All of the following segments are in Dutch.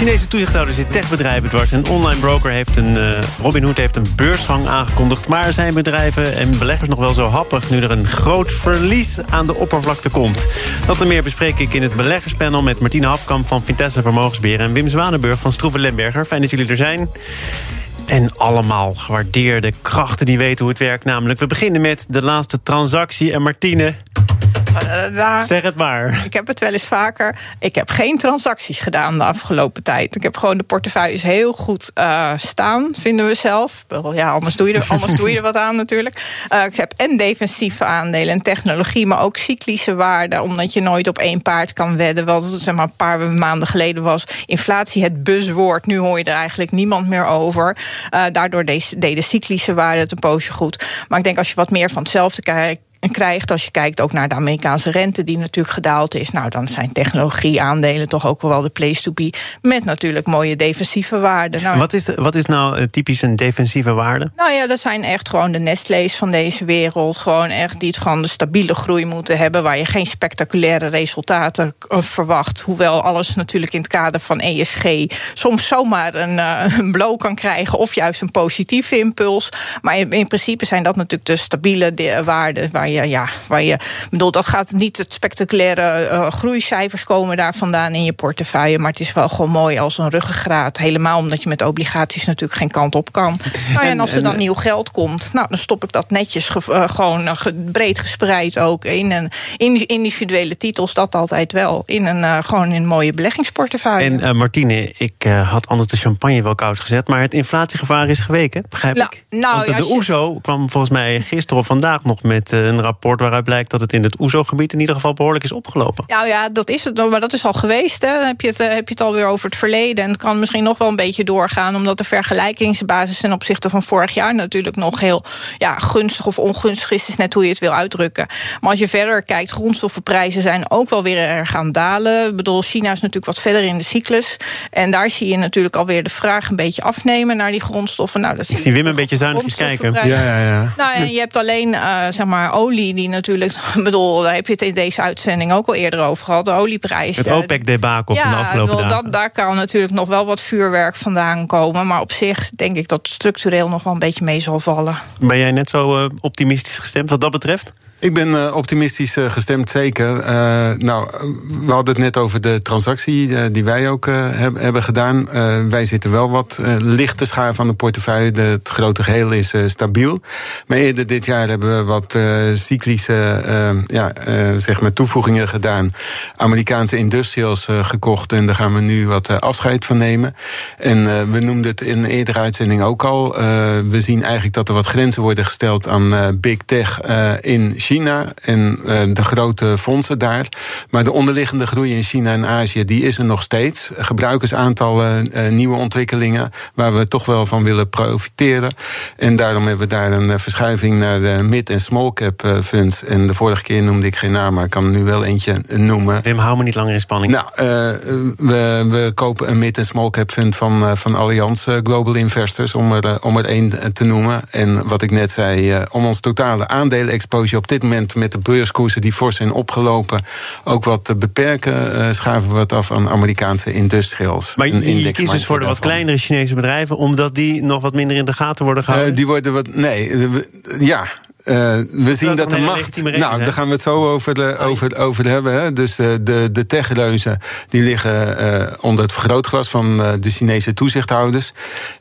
Chinese toezichthouder zit techbedrijven dwars. En online broker heeft een, uh, Robinhood heeft een beursgang aangekondigd. Maar zijn bedrijven en beleggers nog wel zo happig... nu er een groot verlies aan de oppervlakte komt? Dat en meer bespreek ik in het beleggerspanel... met Martine Hafkamp van Vitesse Vermogensbeheer... en Wim Zwanenburg van Stroeven Lemberger. Fijn dat jullie er zijn. En allemaal gewaardeerde krachten die weten hoe het werkt. Namelijk, we beginnen met de laatste transactie. En Martine, zeg het maar. Ik heb het wel eens vaker. Ik heb geen transacties gedaan de afgelopen tijd. Ik heb gewoon de portefeuilles heel goed uh, staan, vinden we zelf. Ja, anders doe je er, anders doe je er wat aan natuurlijk. Uh, ik heb en defensieve aandelen en technologie, maar ook cyclische waarden. Omdat je nooit op één paard kan wedden. Wel, zeg maar, een paar maanden geleden was inflatie het buzzwoord. Nu hoor je er eigenlijk niemand meer over. Uh, daardoor deden cyclische waarden het een poosje goed. Maar ik denk als je wat meer van hetzelfde kijkt krijgt. Als je kijkt ook naar de Amerikaanse rente, die natuurlijk gedaald is. Nou, dan zijn technologieaandelen toch ook wel de place to be. Met natuurlijk mooie defensieve waarden. Nou, wat, is, wat is nou eh, typisch een defensieve waarde? Nou ja, dat zijn echt gewoon de Nestle's van deze wereld. Gewoon echt die het gewoon de stabiele groei moeten hebben. Waar je geen spectaculaire resultaten eh, verwacht. Hoewel alles natuurlijk in het kader van ESG soms zomaar een, uh, een blow kan krijgen. Of juist een positieve impuls. Maar in, in principe zijn dat natuurlijk de stabiele waarden. Waar je, ja, waar je bedoel, dat gaat niet het spectaculaire uh, groeicijfers komen daar vandaan in je portefeuille. Maar het is wel gewoon mooi als een ruggengraat. Helemaal omdat je met obligaties natuurlijk geen kant op kan. Nou ja, en als er dan nieuw geld komt, nou, dan stop ik dat netjes uh, gewoon uh, breed gespreid ook in een in individuele titels. Dat altijd wel. In een gewoon in een mooie beleggingsportefeuille. En Martine, ik had anders de champagne wel koud gezet. Maar het inflatiegevaar is geweken, begrijp nou, ik? Nou, Want de. OESO kwam volgens mij gisteren of vandaag nog met een rapport waaruit blijkt dat het in het OESO-gebied in ieder geval behoorlijk is opgelopen. Nou ja, dat is het, maar dat is al geweest. Hè. Dan heb je, het, heb je het alweer over het verleden. En het kan misschien nog wel een beetje doorgaan, omdat de vergelijkingsbasis ten opzichte van vorig jaar natuurlijk nog heel ja, gunstig of ongunstig is. is net hoe je het wil uitdrukken. Maar als je verder kijkt, grondstoffenprijzen zijn ook wel weer erg gaan dalen. Ik bedoel, China is natuurlijk wat verder in de cyclus. En daar zie je natuurlijk alweer de vraag een beetje afnemen naar die grondstoffen. Nou, dat Ik zie Wim een beetje zuinig kijken. Ja, ja, ja. Nou, en je hebt alleen, uh, zeg maar, olie die natuurlijk... Ik bedoel, daar heb je het in deze uitzending ook al eerder over gehad. De olieprijs. Het OPEC-debakel ja, van de afgelopen bedoel, dagen. Dat, daar kan natuurlijk nog wel wat vuurwerk vandaan komen. Maar op zich denk ik dat structureel nog wel een beetje mee zal vallen. Ben jij net zo uh, optimistisch gestemd wat dat betreft? Ik ben uh, optimistisch uh, gestemd, zeker. Uh, nou, we hadden het net over de transactie die wij ook heb, hebben gedaan. wij zitten wel wat licht te schaar van de portefeuille. Het grote geheel is stabiel. Maar eerder dit jaar hebben we wat cyclische ja, zeg maar toevoegingen gedaan. Amerikaanse industrials gekocht. En daar gaan we nu wat afscheid van nemen. En we noemden het in een eerdere uitzending ook al. we zien eigenlijk dat er wat grenzen worden gesteld aan big tech in China. En de grote fondsen daar. Maar de onderliggende groei in China en Azië, die is er nog steeds. Gebruikersaantallen, nieuwe ontwikkelingen, waar we toch wel van willen profiteren. En daarom hebben we daar een verschuiving naar de mid- en small cap funds. En de vorige keer noemde ik geen naam, maar ik kan er nu wel eentje noemen. Wim, hou me niet langer in spanning. Nou, we, we kopen een mid- en small cap fund van, van Allianz Global Investors, om er, om er één te noemen. En wat ik net zei, om ons totale aandelen-exposure op dit moment met de beurskoersen die fors zijn opgelopen ook wat te beperken, schuiven we wat af aan Amerikaanse industrials. Maar je, kiest dus voor de wat kleinere Chinese bedrijven, omdat die nog wat minder in de gaten worden gehouden? Uh, die worden wat. Nee, ja. Uh, we zien dat de macht. Nou, daar gaan we het zo over, de, over, over hebben. Hè. Dus uh, de, de techreuzen die liggen uh, onder het vergrootglas van de Chinese toezichthouders.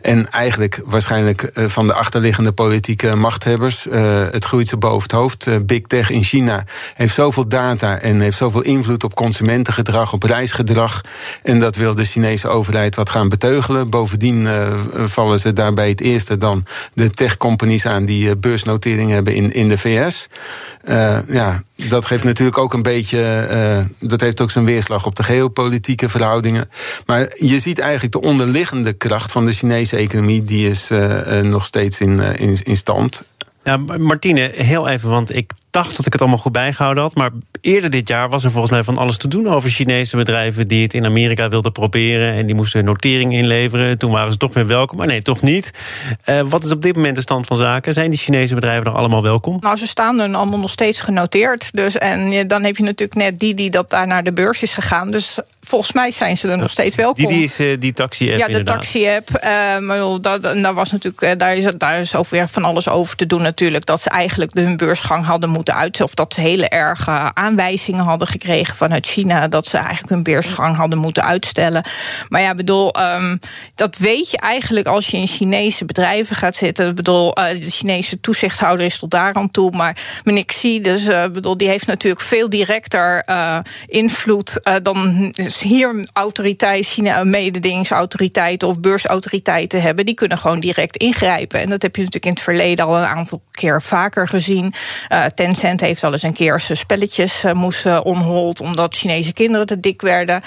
En eigenlijk waarschijnlijk van de achterliggende politieke machthebbers. het groeit ze boven het hoofd. Big Tech in China heeft zoveel data en heeft zoveel invloed op consumentengedrag, op reisgedrag. En dat wil de Chinese overheid wat gaan beteugelen. Bovendien vallen ze daarbij het eerste dan de tech-companies aan die beursnoteringen hebben in, in de VS. ja, dat geeft natuurlijk ook een beetje. dat heeft ook zijn weerslag op de geopolitieke verhoudingen. Maar je ziet eigenlijk de onderliggende kracht van de Chinese economie, die is nog steeds in, in, in stand. Ja, Martine, heel even, want ik dacht dat ik het allemaal goed bijgehouden had. Maar eerder dit jaar was er volgens mij van alles te doen over Chinese bedrijven die het in Amerika wilden proberen. En die moesten een notering inleveren. Toen waren ze toch weer welkom. Maar nee, toch niet. Uh, wat is op dit moment de stand van zaken? Zijn die Chinese bedrijven nog allemaal welkom? Nou, ze staan er allemaal nog steeds genoteerd. Dus, en dan heb je natuurlijk net die die dat daar naar de beurs is gegaan. Dus volgens mij zijn ze er nog steeds welkom. Die, die is uh, die taxi-app. Ja, de taxi-app. Uh, maar dat, daar, was natuurlijk, daar, is, daar is ook weer van alles over te doen, natuurlijk. Dat ze eigenlijk hun beursgang hadden moeten uit. Of dat ze hele erge aanwijzingen hadden gekregen vanuit China. Dat ze eigenlijk hun beursgang hadden moeten uitstellen. Maar ja, bedoel, um, dat weet je eigenlijk als je in Chinese bedrijven gaat zitten. Ik bedoel, uh, de Chinese toezichthouder is tot daar aan toe. Maar meneer Xi, dus, uh, bedoel, die heeft natuurlijk veel directer uh, invloed dan hier autoriteiten, China mededingingsautoriteiten of beursautoriteiten hebben. Die kunnen gewoon direct ingrijpen. En dat heb je natuurlijk in het verleden al een aantal keer vaker gezien. Tencent heeft al eens een keer zijn spelletjes uh, moesten onhold omdat Chinese kinderen te dik werden. Um,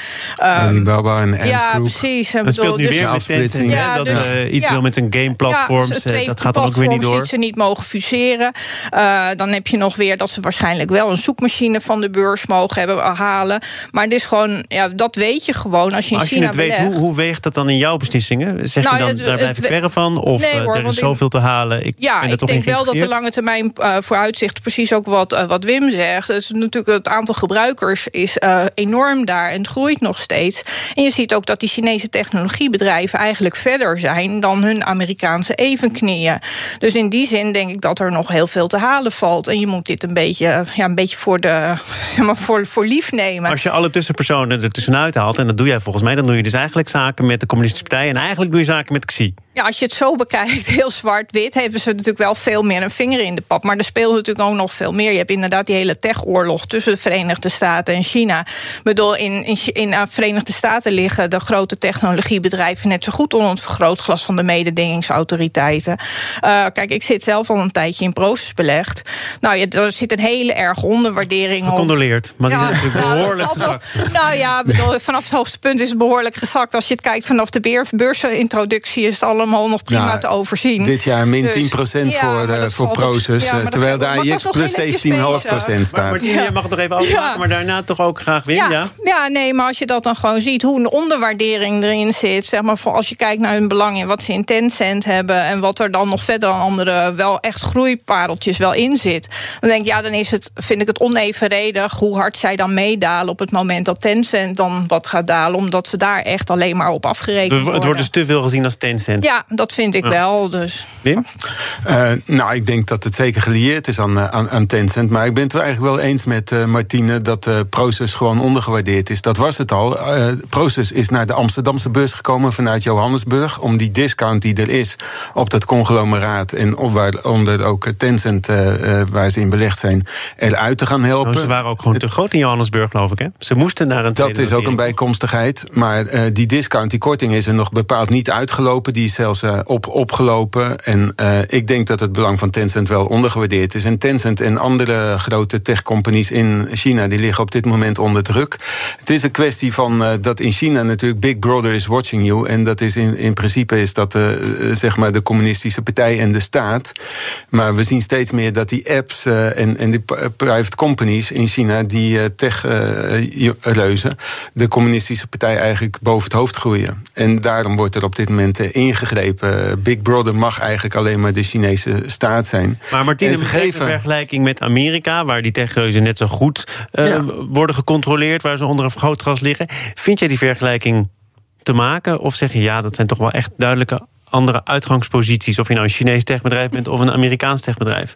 Alibaba en Ant Ja, precies. Dat bedoel, speelt nu dus, weer met Tencent, ja, dat dus, uh, iets ja, wil met een gameplatform. Ja, dus dat gaat dan ook weer niet door. die ze niet mogen fuseren. Uh, dan heb je nog weer dat ze waarschijnlijk wel een zoekmachine van de beurs mogen hebben halen. Maar het is gewoon, ja, dat weet je gewoon als je in als China je het weet, hoe, hoe weegt dat dan in jouw beslissingen? Zeg nou, je dan, het, daar blijf ik verre van? Of nee, hoor, er is zoveel te halen? Ik ja, ben ik denk wel dat de lange termijn vooruitzicht precies ook wat, uh, wat Wim zegt. Dus natuurlijk het aantal gebruikers is uh, enorm daar en het groeit nog steeds. En je ziet ook dat die Chinese technologiebedrijven eigenlijk verder zijn dan hun Amerikaanse evenknieën. Dus in die zin denk ik dat er nog heel veel te halen valt. En je moet dit een beetje, ja, een beetje voor, de, zeg maar voor, voor lief nemen. Als je alle tussenpersonen er tussenuit haalt, en dat doe jij volgens mij, dan doe je dus eigenlijk zaken met de Communistische Partij en eigenlijk doe je zaken met Xi. Ja, als je het zo bekijkt, heel zwart-wit, hebben ze natuurlijk wel veel meer een vinger in de pap. Maar er speelt natuurlijk ook nog veel meer. Je hebt inderdaad die hele tech-oorlog tussen de Verenigde Staten en China. Ik bedoel, in, in, in de Verenigde Staten liggen de grote technologiebedrijven net zo goed onder het vergrootglas van de mededingingsautoriteiten. Uh, kijk, ik zit zelf al een tijdje in proces belegd. Nou ja, er zit een hele erg onderwaardering op. Gecondoleerd, maar die ja, zijn natuurlijk behoorlijk gezakt. Nou ja, bedoel, vanaf het hoogste punt is het behoorlijk gezakt. Als je het kijkt vanaf de beursintroductie is het al allemaal nog prima nou, te overzien. Dit jaar min dus, 10% voor, uh, voor Proces. Ja, terwijl de AIX plus 17,5% staat. Maar Martine, je mag het nog even afmaken, maar daarna toch ook graag weer. Ja. Ja? nee, maar als je dat dan gewoon ziet, hoe een onderwaardering erin zit. Zeg maar, voor als je kijkt naar hun belang in wat ze in Tencent hebben. En wat er dan nog verder aan andere wel echt groeipareltjes wel in zit. Dan denk ik, ja, dan is het, vind ik het onevenredig hoe hard zij dan meedalen op het moment dat Tencent dan wat gaat dalen. Omdat ze daar echt alleen maar op afgerekend worden. Het wordt dus te veel gezien als Tencent. Ja, dat vind ik wel. Dus. Wim? Uh, nou, ik denk dat het zeker gelieerd is aan, aan, aan Tencent. Maar ik ben het wel eigenlijk wel eens met uh, Martine dat uh, Proces gewoon ondergewaardeerd is. Dat was het al. Proces is naar de Amsterdamse beurs gekomen vanuit Johannesburg. Om die discount die er is op dat conglomeraat. En op waaronder ook Tencent, waar ze in belegd zijn, eruit te gaan helpen. Nou, ze waren ook gewoon te groot in Johannesburg, geloof ik. Hè? Ze moesten naar een. Dat is ook een bijkomstigheid. Maar die discount, die korting is er nog bepaald niet uitgelopen. Die is zelfs uh, op, opgelopen. En uh, ik denk dat het belang van Tencent wel ondergewaardeerd is. En Tencent en andere grote tech-companies in China... die liggen op dit moment onder druk. Het is een kwestie van uh, dat in China natuurlijk Big Brother is watching you. En dat is in, in principe is dat zeg maar de communistische partij en de staat. Maar we zien steeds meer dat die apps en, en die private companies in China... die tech-reuzen de communistische partij eigenlijk boven het hoofd groeien. En daarom wordt er op dit moment ingegrepen Big Brother mag eigenlijk alleen maar de Chinese staat zijn. Maar Martine, een geven... vergelijking met Amerika, waar die techreuzen net zo goed uh, worden gecontroleerd, waar ze onder een vergrootglas liggen. Vind jij die vergelijking te maken? Of zeg je ja, dat zijn toch wel echt duidelijke andere uitgangsposities? Of je nou een Chinees techbedrijf bent of een Amerikaans techbedrijf?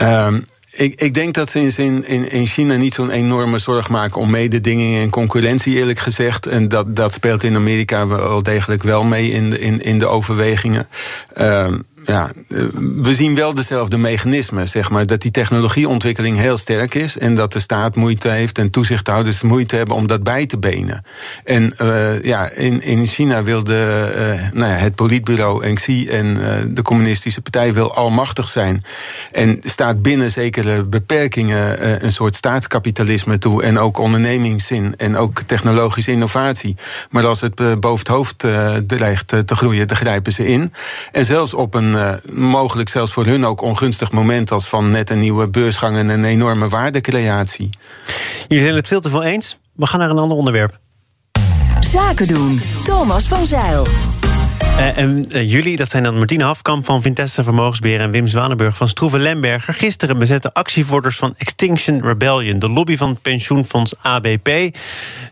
Um, ik, ik denk dat ze in, in, in China niet zo'n enorme zorg maken om mededinging en concurrentie, eerlijk gezegd. En dat, dat speelt in Amerika wel degelijk wel mee in de, in, in de overwegingen. Uh, ja, we zien wel dezelfde mechanismen, zeg maar. Dat die technologieontwikkeling heel sterk is en dat de staat moeite heeft en toezichthouders moeite hebben om dat bij te benen. En ja, in, in China wilde nou ja, het politbureau NXI en de communistische partij wil almachtig zijn. En staat binnen zekere beperkingen een soort staatskapitalisme toe en ook ondernemingszin en ook technologische innovatie. Maar als het boven het hoofd dreigt te groeien, dan grijpen ze in. En zelfs op een uh, mogelijk zelfs voor hun ook ongunstig moment als van net een nieuwe beursgang en een enorme waardecreatie. Jullie zijn het veel te veel eens. We gaan naar een ander onderwerp. Zaken doen. Thomas van Zeil. Uh, en uh, jullie, dat zijn dan Martine Hafkamp van Vintessa Vermogensbeheer en Wim Zwanenburg van Stroeven Lemberger. Gisteren bezetten actievoerders van Extinction Rebellion, de lobby van het pensioenfonds ABP.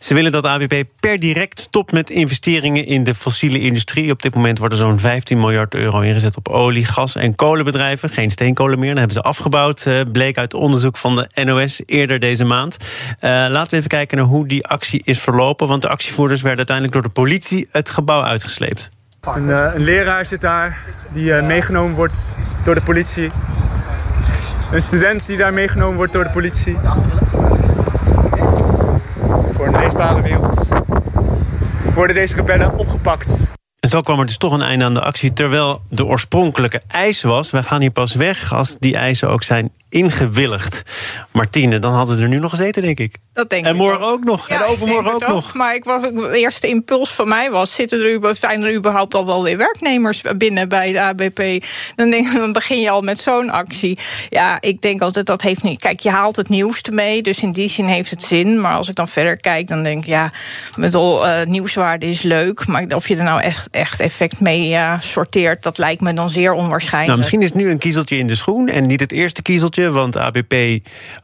Ze willen dat ABP per direct stopt met investeringen in de fossiele industrie. Op dit moment wordt er zo'n 15 miljard euro ingezet op olie, gas en kolenbedrijven. Geen steenkolen meer, dat hebben ze afgebouwd. Uh, bleek uit onderzoek van de NOS eerder deze maand. laten we even kijken naar hoe die actie is verlopen. Want de actievoerders werden uiteindelijk door de politie het gebouw uitgesleept. Een, uh, een, leraar zit daar die uh, meegenomen wordt door de politie. Een student die daar meegenomen wordt door de politie. Voor een leefbare wereld worden deze rebellen opgepakt. En zo kwam er dus toch een einde aan de actie. Terwijl de oorspronkelijke eis was: we gaan hier pas weg als die eisen ook zijn ingewilligd. Martine, dan hadden ze er nu nog gezeten, denk ik. Dat denk en ik morgen ook nog. Ja, en overmorgen ook, ook, nog. Maar ik was, de eerste impuls van mij was: zitten er, zijn er überhaupt al wel weer werknemers binnen bij de ABP? Dan, denk, dan begin je al met zo'n actie. Ja, ik denk altijd dat heeft niet. Kijk, je haalt het nieuwste mee, dus in die zin heeft het zin. Maar als ik dan verder kijk, dan denk ik ja, bedoel, uh, nieuwswaarde is leuk. Maar of je er nou echt, echt effect mee ja, sorteert, dat lijkt me dan zeer onwaarschijnlijk. Nou, misschien is het nu een kiezeltje in de schoen en niet het eerste kiezeltje. Want ABP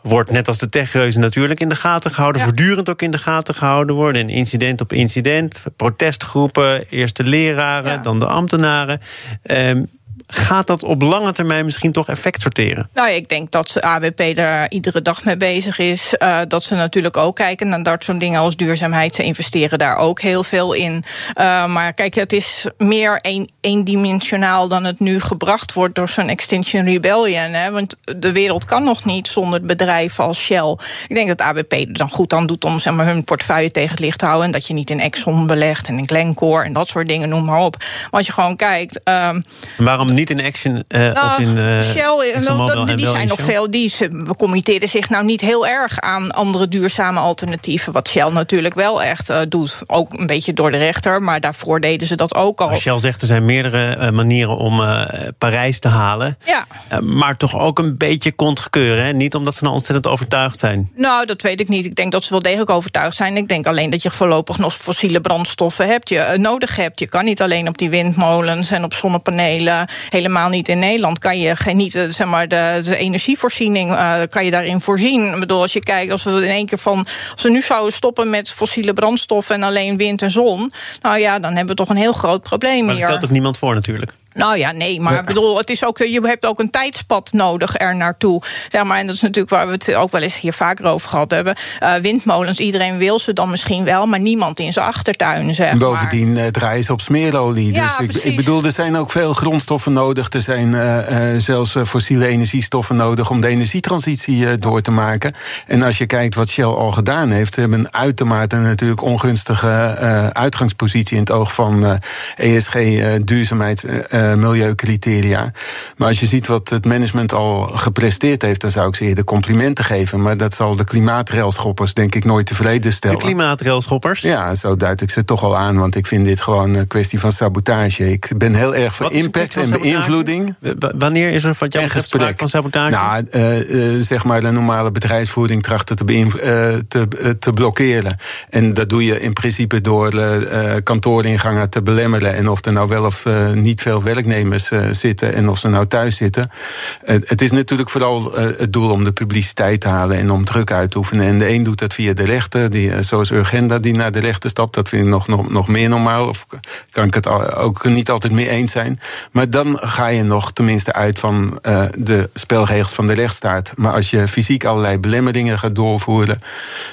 wordt net als de techreuzen natuurlijk in de gaten gehouden. Ja. Voortdurend ook in de gaten gehouden worden. En incident op incident. Protestgroepen, eerst de leraren, ja. dan de ambtenaren. Um, gaat dat op lange termijn misschien toch effect sorteren? Nou, ik denk dat de ABP daar iedere dag mee bezig is. Uh, dat ze natuurlijk ook kijken naar dat soort dingen als duurzaamheid. Ze investeren daar ook heel veel in. Uh, maar kijk, het is meer een, eendimensionaal dan het nu gebracht wordt door zo'n Extinction Rebellion. Hè? Want de wereld kan nog niet zonder bedrijven als Shell. Ik denk dat ABP er dan goed aan doet om zeg maar, hun portefeuille tegen het licht te houden. En dat je niet in Exxon belegt en in Glencore en dat soort dingen, noem maar op. Maar als je gewoon kijkt. Uh, waarom niet in Action uh, nou, of in uh, Shell? Dat, die, die zijn nog veel. Die ze committeren zich nou niet heel erg aan andere duurzame alternatieven. Wat Shell natuurlijk wel echt uh, doet. Ook een beetje door de rechter, maar daarvoor deden ze dat ook al. Shell zegt er zijn meerdere manieren om Parijs te halen. Ja. maar toch ook een beetje kontgekeuren. Hè? Niet omdat ze nou ontzettend overtuigd zijn. Nou, dat weet ik niet. Ik denk dat ze wel degelijk overtuigd zijn. Ik denk alleen dat je voorlopig nog fossiele brandstoffen hebt. Je nodig hebt. Je kan niet alleen op die windmolens en op zonnepanelen. Helemaal niet in Nederland kan je geen, niet zeg maar, de, de energievoorziening uh, kan je daarin voorzien. Ik bedoel, als je kijkt, als we in één keer van. Als we nu zouden stoppen met fossiele brandstoffen en alleen wind en zon. Nou ja, dan hebben we toch een heel groot probleem maar hier. Maar stelt ook niemand voor natuurlijk. Nou ja, nee, maar ik bedoel, het is ook, je hebt ook een tijdspad nodig er naartoe. Zeg maar, en dat is natuurlijk waar we het ook wel eens hier vaker over gehad hebben. Uh, windmolens, iedereen wil ze dan misschien wel, maar niemand in zijn achtertuin. Zeg en bovendien uh, draaien ze op smeerolie. Ja, dus ik, ik, bedoel, er zijn ook veel grondstoffen nodig. Er zijn uh, zelfs fossiele energiestoffen nodig om de energietransitie door te maken. En als je kijkt wat Shell al gedaan heeft, ze hebben een uitermate natuurlijk ongunstige uitgangspositie in het oog van ESG, duurzaamheid milieucriteria. Maar als je ziet wat het management al gepresteerd heeft, dan zou ik ze eerder complimenten geven. Maar dat zal de klimaatrailschoppers denk ik nooit tevreden stellen. De klimaatrailschoppers? Ja, zo duid ik ze toch al aan, want ik vind dit gewoon een kwestie van sabotage. Ik ben heel erg voor impact en beïnvloeding. Wanneer is er van jouw gesprek van sabotage? Nou, uh, uh, zeg maar de normale bedrijfsvoering trachten te, uh, te, te, blokkeren. En dat doe je in principe door kantooringangen te belemmeren. En of er nou wel of niet veel werknemers uh, zitten en of ze nou thuis zitten. Uh, het is natuurlijk vooral uh, het doel om de publiciteit te halen en om druk uit te oefenen. En de een doet dat via de rechter, die, zoals Urgenda die naar de rechter stapt. Dat vind ik nog, nog, nog meer normaal. Of kan ik het ook niet altijd mee eens zijn. Maar dan ga je nog tenminste uit van de spelregels van de rechtsstaat. Maar als je fysiek allerlei belemmeringen gaat doorvoeren.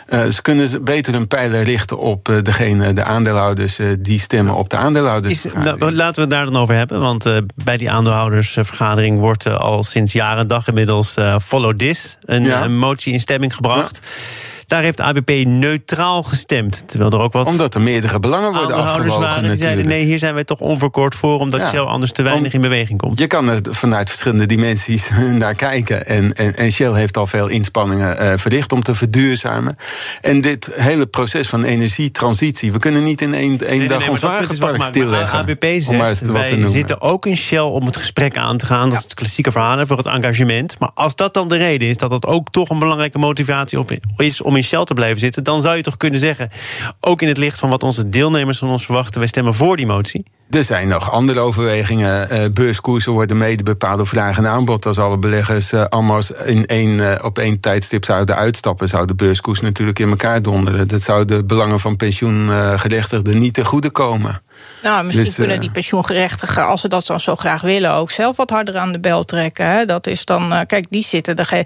ze kunnen beter een pijler richten op degene, de aandeelhouders die stemmen op de aandeelhouders. Is, nou, laten we het daar dan over hebben. Want uh, bij die aandeelhoudersvergadering wordt uh, al sinds jaren en dag inmiddels uh, follow this, een, ja. een, motie in stemming gebracht. Ja. Daar heeft ABP neutraal gestemd. Terwijl er ook wat. Omdat er meerdere belangen worden afgewogen. Waren, die zeiden: nee, hier zijn wij toch onverkort voor, omdat ja. Shell anders te weinig in beweging komt. Je kan er vanuit verschillende dimensies naar kijken. En, en, en Shell heeft al veel inspanningen uh, verricht om te verduurzamen. En dit hele proces van energietransitie, we kunnen niet in één, één nee, dag nee, ons wagenpark stilleggen. ABP zegt: wij zitten ook in Shell om het gesprek aan te gaan. Dat is het klassieke verhaal voor het engagement. Maar als dat dan de reden is dat dat ook toch een belangrijke motivatie is om in Shell te blijven zitten, dan zou je toch kunnen zeggen, ook in het licht van wat onze deelnemers van ons verwachten, wij stemmen voor die motie. Er zijn nog andere overwegingen. Uh, beurskoersen worden mede bepaald door vraag en aanbod. Als alle beleggers uh, allemaal in één, uh, op één tijdstip zouden uitstappen, zou de beurskoers natuurlijk in elkaar donderen. Dat zou de belangen van pensioengerechtigden niet ten goede komen. Nou, misschien dus, kunnen die pensioengerechtigen, als ze dat dan zo graag willen, ook zelf wat harder aan de bel trekken. Hè. Dat is dan, kijk, die zitten, de,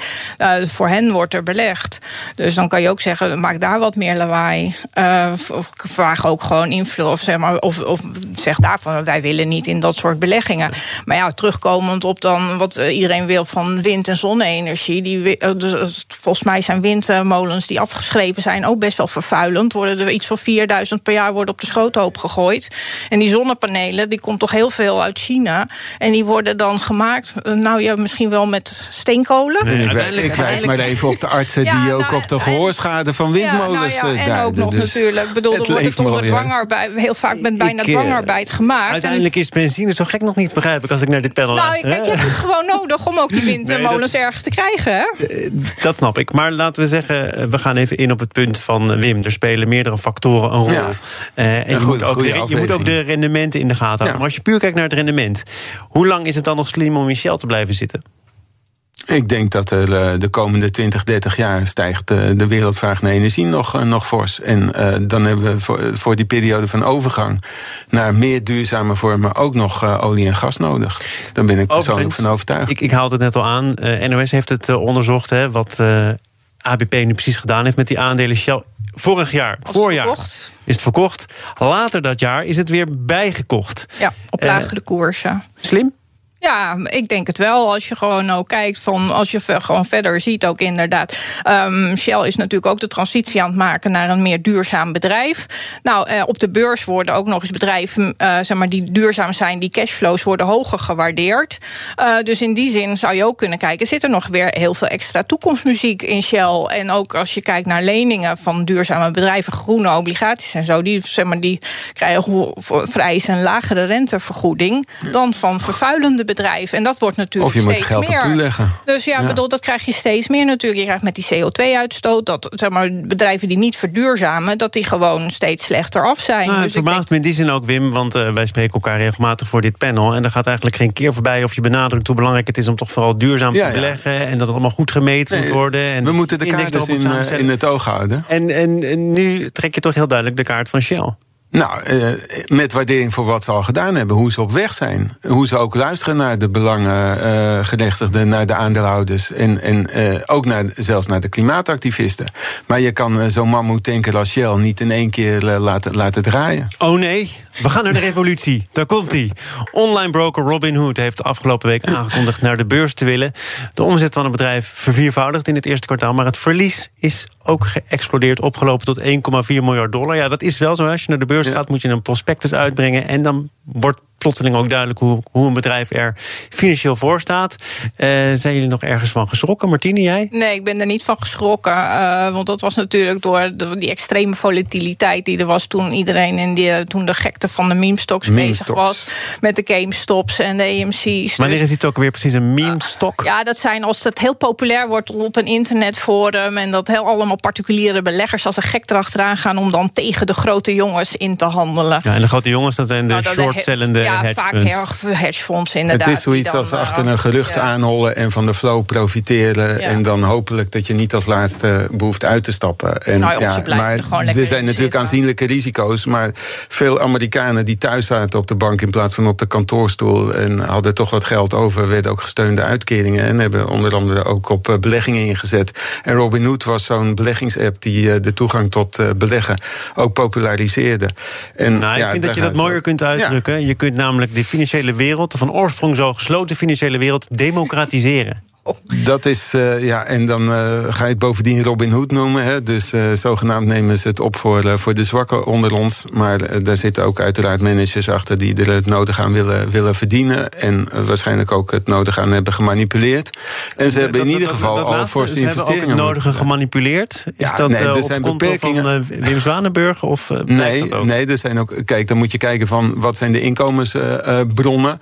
voor hen wordt er belegd. Dus dan kan je ook zeggen, maak daar wat meer lawaai. vraag ook gewoon invloed, of zeg maar, of, of zeg daar van wij willen niet in dat soort beleggingen. Maar ja, terugkomend op dan wat eh, iedereen wil van wind- en zonne-energie. Die, eh, dus, eh, volgens mij zijn windmolens die afgeschreven zijn ook best wel vervuilend. Worden er iets van 4000 per jaar worden op de schoothoop gegooid. En die zonnepanelen, die komt toch heel veel uit China. En die worden dan gemaakt, nou ja, misschien wel met steenkolen. Nee, ik, ik wijs maar even op de artsen die nou ook op de gehoorschade van windmolens ja, nou ja, En ook nog dus natuurlijk. Ik bedoel, er wordt het onder dwangarbeid, heel vaak met bijna dwangarbeid gemaakt. Uiteindelijk is benzine zo gek nog niet, begrijp ik, als ik naar dit panel nou, luister. Kijk, je hebt het gewoon nodig om ook die windmolens nee, ergens te krijgen. Hè? Eh, dat snap ik. Maar laten we zeggen, eh, we gaan even in op het punt van eh, Wim. Er spelen meerdere factoren een rol. Ja. Uh, en je, moet ook de, je moet ook de rendementen in de gaten houden. Maar als je puur kijkt naar het rendement, hoe lang is het dan nog slim om in Shell te blijven zitten? Ik denk dat er eh, de komende 20, 30 jaar stijgt eh, de wereldvraag naar energie nog, eh, nog fors. En dan hebben we voor, voor die periode van overgang naar meer duurzame vormen ook nog olie en gas nodig. Daar ben ik persoonlijk van overtuigd. Ik, ik haalde het net al aan. NOS heeft het onderzocht, hè, wat ABP nu precies gedaan heeft met die aandelen Shell. Vorig jaar, voorjaar, verkocht. is het verkocht. Later dat jaar is het weer bijgekocht. Ja, op lagere koers. Slim? Ja, ik denk het wel. Als je gewoon ook kijkt van, als je gewoon verder ziet, ook inderdaad. Um, Shell is natuurlijk ook de transitie aan het maken naar een meer duurzaam bedrijf. Nou, eh, op de beurs worden ook nog eens bedrijven, uh, zeg maar, die duurzaam zijn, die cashflows worden hoger gewaardeerd. Uh, dus in die zin zou je ook kunnen kijken, zit er nog weer heel veel extra toekomstmuziek in Shell? En ook als je kijkt naar leningen van duurzame bedrijven, groene obligaties en zo, die, zeg maar, die krijgen vrij een lagere rentevergoeding dan van vervuilende bedrijf. En dat wordt natuurlijk of je steeds moet geld meer. toeleggen. Dus ja, Bedoel, dat krijg je steeds meer natuurlijk. Je krijgt met die CO2-uitstoot dat zeg maar, bedrijven die niet verduurzamen, dat die gewoon steeds slechter af zijn. Nou, dus het verbaast denk... me in die zin ook, Wim, want uh, wij spreken elkaar regelmatig voor dit panel. En er gaat eigenlijk geen keer voorbij of je benadrukt hoe belangrijk het is om toch vooral duurzaam ja, te beleggen. Ja. En dat het allemaal goed gemeten nee, moet worden. En we moeten de kaart dus in, uh, in het oog houden. En, en, en nu trek je toch heel duidelijk de kaart van Shell. Nou, eh, met waardering voor wat ze al gedaan hebben, hoe ze op weg zijn. Hoe ze ook luisteren naar de belangengerechtigden, uh, naar de aandeelhouders en, en uh, ook naar, zelfs naar de klimaatactivisten. Maar je kan zo'n mammoetanker als Shell niet in één keer laten, laten draaien. Oh nee, we gaan naar de revolutie. Daar komt hij. Online broker Robinhood heeft de afgelopen week aangekondigd naar de beurs te willen. De omzet van het bedrijf verviervoudigd in het eerste kwartaal, maar het verlies is ook geëxplodeerd, opgelopen tot 1,4 miljard dollar. Ja, dat is wel zo. Als je naar de beurs gaat, moet je een prospectus uitbrengen. En dan wordt plotseling ook duidelijk hoe, hoe een bedrijf er financieel voor staat. Uh, zijn jullie nog ergens van geschrokken? Martine, jij? Nee, ik ben er niet van geschrokken. Uh, want dat was natuurlijk door de, die extreme volatiliteit die er was toen iedereen in die, toen de gekte van de meme-stocks bezig was. Met de GameStops en de AMC's. Wanneer dus, is het ook weer precies een meme-stok? Uh, ja, dat zijn als het heel populair wordt op een internetforum. En dat heel allemaal particuliere beleggers als een gek erachteraan gaan om dan tegen de grote jongens in te handelen. Ja, en de grote jongens, dat zijn de nou, ja, vaak hedgefondsen inderdaad. Het is zoiets als achter een gerucht ja. aanhollen en van de flow profiteren. En dan hopelijk dat je niet als laatste behoeft uit te stappen. En, nou, ja, maar er, er zijn natuurlijk aanzienlijke risico's. Maar veel Amerikanen die thuis zaten op de bank in plaats van op de kantoorstoel. En hadden toch wat geld over, werden ook gesteunde uitkeringen. En hebben onder andere ook op eh, beleggingen ingezet. En Robinhood was zo'n beleggingsapp die eh, de toegang tot eh, beleggen ook populariseerde. En, nou, ik vind dat je dat mooier kunt uitdrukken. Je kunt namelijk de financiële wereld, de van oorsprong zo gesloten financiële wereld, democratiseren. Dat is, uh, ja, en dan uh, ga je het bovendien Robin Hood noemen. Hè? Dus uh, zogenaamd nemen ze het op voor, voor de zwakken onder ons. Maar daar zitten ook uiteraard managers achter die er het nodig aan willen, willen verdienen. En waarschijnlijk ook het nodig aan hebben gemanipuleerd. En ze hebben in ieder geval dat, al voor investeringen. Hebben ook het nodige gemanipuleerd? Is ja, dat nee, er zijn beperkingen. van Wim Zwanenburg? Of, nee, nee, er zijn ook. Kijk, dan moet je kijken van wat zijn de inkomensbronnen.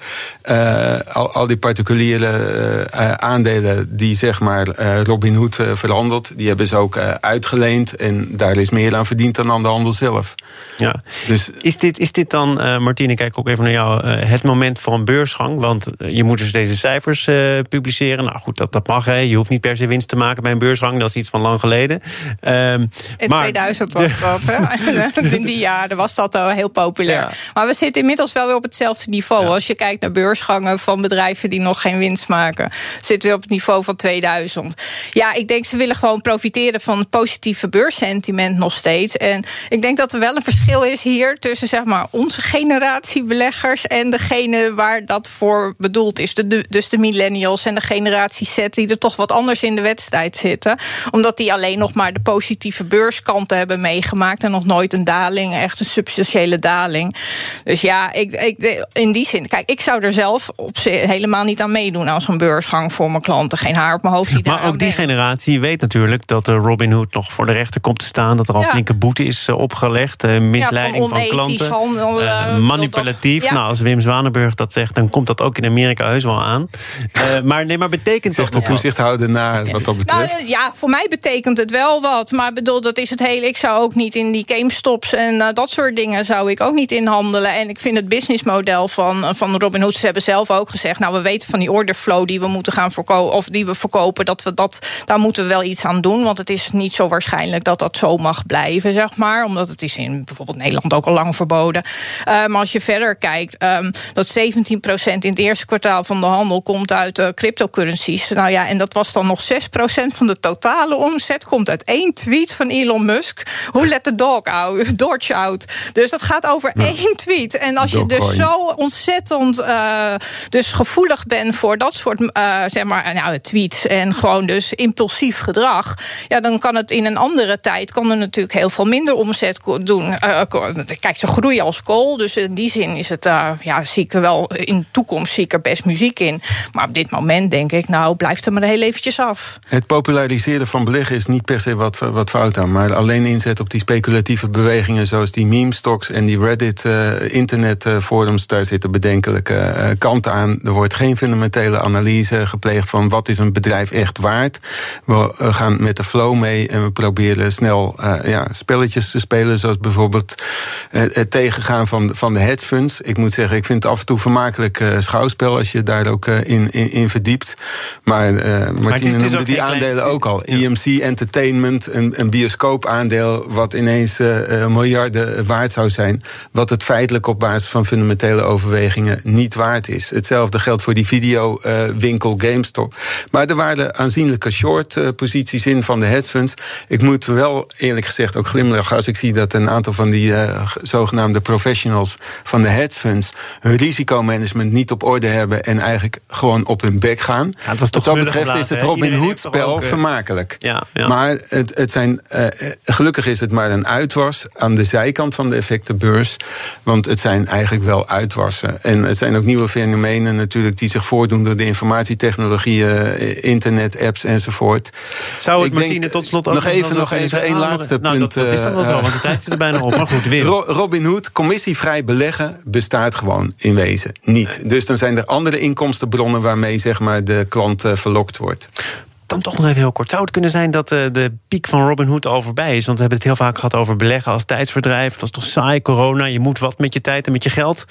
al, al die particuliere aandelen die zeg maar uh, Robin Hood uh, verhandelt, die hebben ze ook uh, uitgeleend. En daar is meer aan verdiend dan aan de handel zelf. Ja. Dus, is, dit, is dit dan, Martine, kijk ook even naar jou, het moment voor een beursgang? Want je moet dus deze cijfers publiceren. Nou goed, dat, dat mag. Hè. Je hoeft niet per se winst te maken bij een beursgang. Dat is iets van lang geleden. Um, In maar, 2000 was dat. Hè? In die jaren was dat al heel populair. Maar we zitten inmiddels wel weer op hetzelfde niveau. Als je kijkt naar beursgangen van bedrijven die nog geen winst maken, zitten we op niveau van 2000. Ja, ik denk ze willen gewoon profiteren van het positieve beurssentiment nog steeds. En ik denk dat er wel een verschil is hier tussen zeg maar onze generatie beleggers en degene waar dat voor bedoeld is. De, dus de millennials en de generatie Z die er toch wat anders in de wedstrijd zitten. Omdat die alleen nog maar de positieve beurskanten hebben meegemaakt en nog nooit een daling, echt een substantiële daling. Dus ja, ik, ik, in die zin, kijk, ik zou er zelf op helemaal niet aan meedoen als een beursgang voor mijn klant geen haar op mijn hoofd. Die maar ook die generatie weet natuurlijk dat de Robin Hood nog voor de rechter komt te staan. Dat er al ja. flinke boete is eh, opgelegd. Uh, misleiding van, klanten. Handel, uh, manipulatief. Dat, nou, als Wim Zwanenburg dat zegt, dan komt dat ook in Amerika heus wel aan. maar nee, maar betekent Zegt de toezichthouder naar wat dat betreft? Nou, ja, voor mij betekent het wel wat. Maar bedoel, dat is het hele. Ik zou ook niet in die GameStops en dat soort dingen zou ik ook niet inhandelen. En ik vind het businessmodel van, van Robin Hood, ze hebben zelf ook gezegd, nou, we weten van die orderflow die we moeten gaan voorkomen of die we verkopen, dat we dat, daar moeten we wel iets aan doen. Want het is niet zo waarschijnlijk dat dat zo mag blijven, zeg maar. Omdat het is in bijvoorbeeld Nederland ook al lang verboden. Uh, maar als je verder kijkt, um, dat 17% in het eerste kwartaal van de handel komt uit uh, cryptocurrencies. Nou ja, en dat was dan nog 6% van de totale omzet. Komt uit één tweet van Elon Musk. Hoe let the dog out? Dodge out. Dus dat gaat over één tweet. En als je dus zo ontzettend uh, dus gevoelig bent voor dat soort zeg maar, nou, tweets en gewoon dus impulsief gedrag. Ja, dan kan het in een andere tijd kan er natuurlijk heel veel minder omzet doen. Uh, kijk, ze groeien als kool. Dus in die zin is het, uh, ja, zie ik er wel in de toekomst zie ik er best muziek in. Maar op dit moment denk ik, nou, blijft er maar heel eventjes af. Het populariseren van beleggen is niet per se wat, wat fout aan. Maar alleen inzet op die speculatieve bewegingen zoals die meme stocks en die Reddit uh, internetforums, daar zitten bedenkelijke kanten aan. Er wordt geen fundamentele analyse gepleegd van wat is een bedrijf echt waard. We gaan met de flow mee en we proberen snel uh, ja, spelletjes te spelen, zoals bijvoorbeeld uh, het tegengaan van, van de hedge funds. Ik moet zeggen, ik vind het af en toe vermakelijk uh, schouwspel als je daar ook in, in, in, verdiept. Maar Martine noemde die aandelen ook al. EMC Entertainment, een, een bioscoopaandeel wat ineens miljarden waard zou zijn. Wat het feitelijk op basis van fundamentele overwegingen niet waard is. Hetzelfde geldt voor die videowinkel GameStop. Maar er waren aanzienlijke short-posities in van de hedge funds. Ik moet wel eerlijk gezegd ook glimlachen als ik zie dat een aantal van die uh, zogenaamde professionals van de hedge funds hun risicomanagement niet op orde hebben en eigenlijk gewoon op hun bek gaan. Ja, dat Wat dat betreft is het Robin Hood-spel eh, vermakelijk. Ja, ja. Maar het, het zijn, uh, gelukkig is het maar een uitwas aan de zijkant van de effectenbeurs. Want het zijn eigenlijk wel uitwassen. En het zijn ook nieuwe fenomenen natuurlijk die zich voordoen door de informatietechnologieën internet, apps enzovoort. Zou het, ik Martine, denk, tot slot ook nog even, nog even één laatste nou, punt. Dat, dat, is dan wel zo, want de tijd zit er bijna op. Maar goed, weer. Robin Hood, commissievrij beleggen, bestaat gewoon in wezen niet. Dus dan zijn er andere inkomstenbronnen waarmee zeg maar, de klant uh, verlokt wordt dan toch nog even heel kort. Zou het kunnen zijn dat uh, de piek van Robin Hood al voorbij is? Want we hebben het heel vaak gehad over beleggen als tijdsverdrijf. Het was toch saai, corona. Je moet wat met je tijd en met je geld.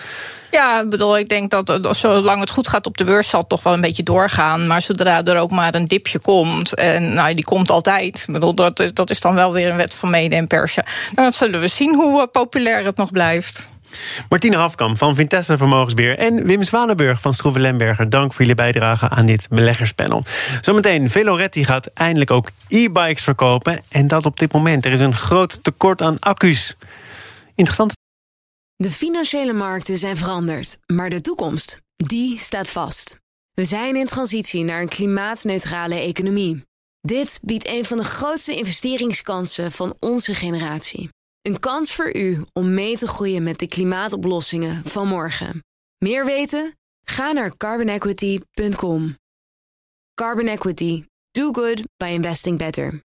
Ja, bedoel, ik denk dat uh, zolang het goed gaat op de beurs... zal het toch wel een beetje doorgaan. Maar zodra er ook maar een dipje komt... en nou, die komt altijd. Bedoel, dat, dat is dan wel weer een wet van mede en persen. Dan zullen we zien hoe populair het nog blijft. Martine Hafkam van Vintessa Vermogensbeheer en Wim Zwanenburg van Stroeven Lemberger. Dank voor jullie bijdrage aan dit beleggerspanel. Zometeen, Veloretti gaat eindelijk ook e-bikes verkopen. En dat op dit moment. Er is een groot tekort aan accu's. Interessant De financiële markten zijn veranderd, maar de toekomst, die staat vast. We zijn in transitie naar een klimaatneutrale economie. Dit biedt een van de grootste investeringskansen van onze generatie. Een kans voor u om mee te groeien met de klimaatoplossingen van morgen. Meer weten? Ga naar carbonequity.com. Carbon Equity. Do good by investing better.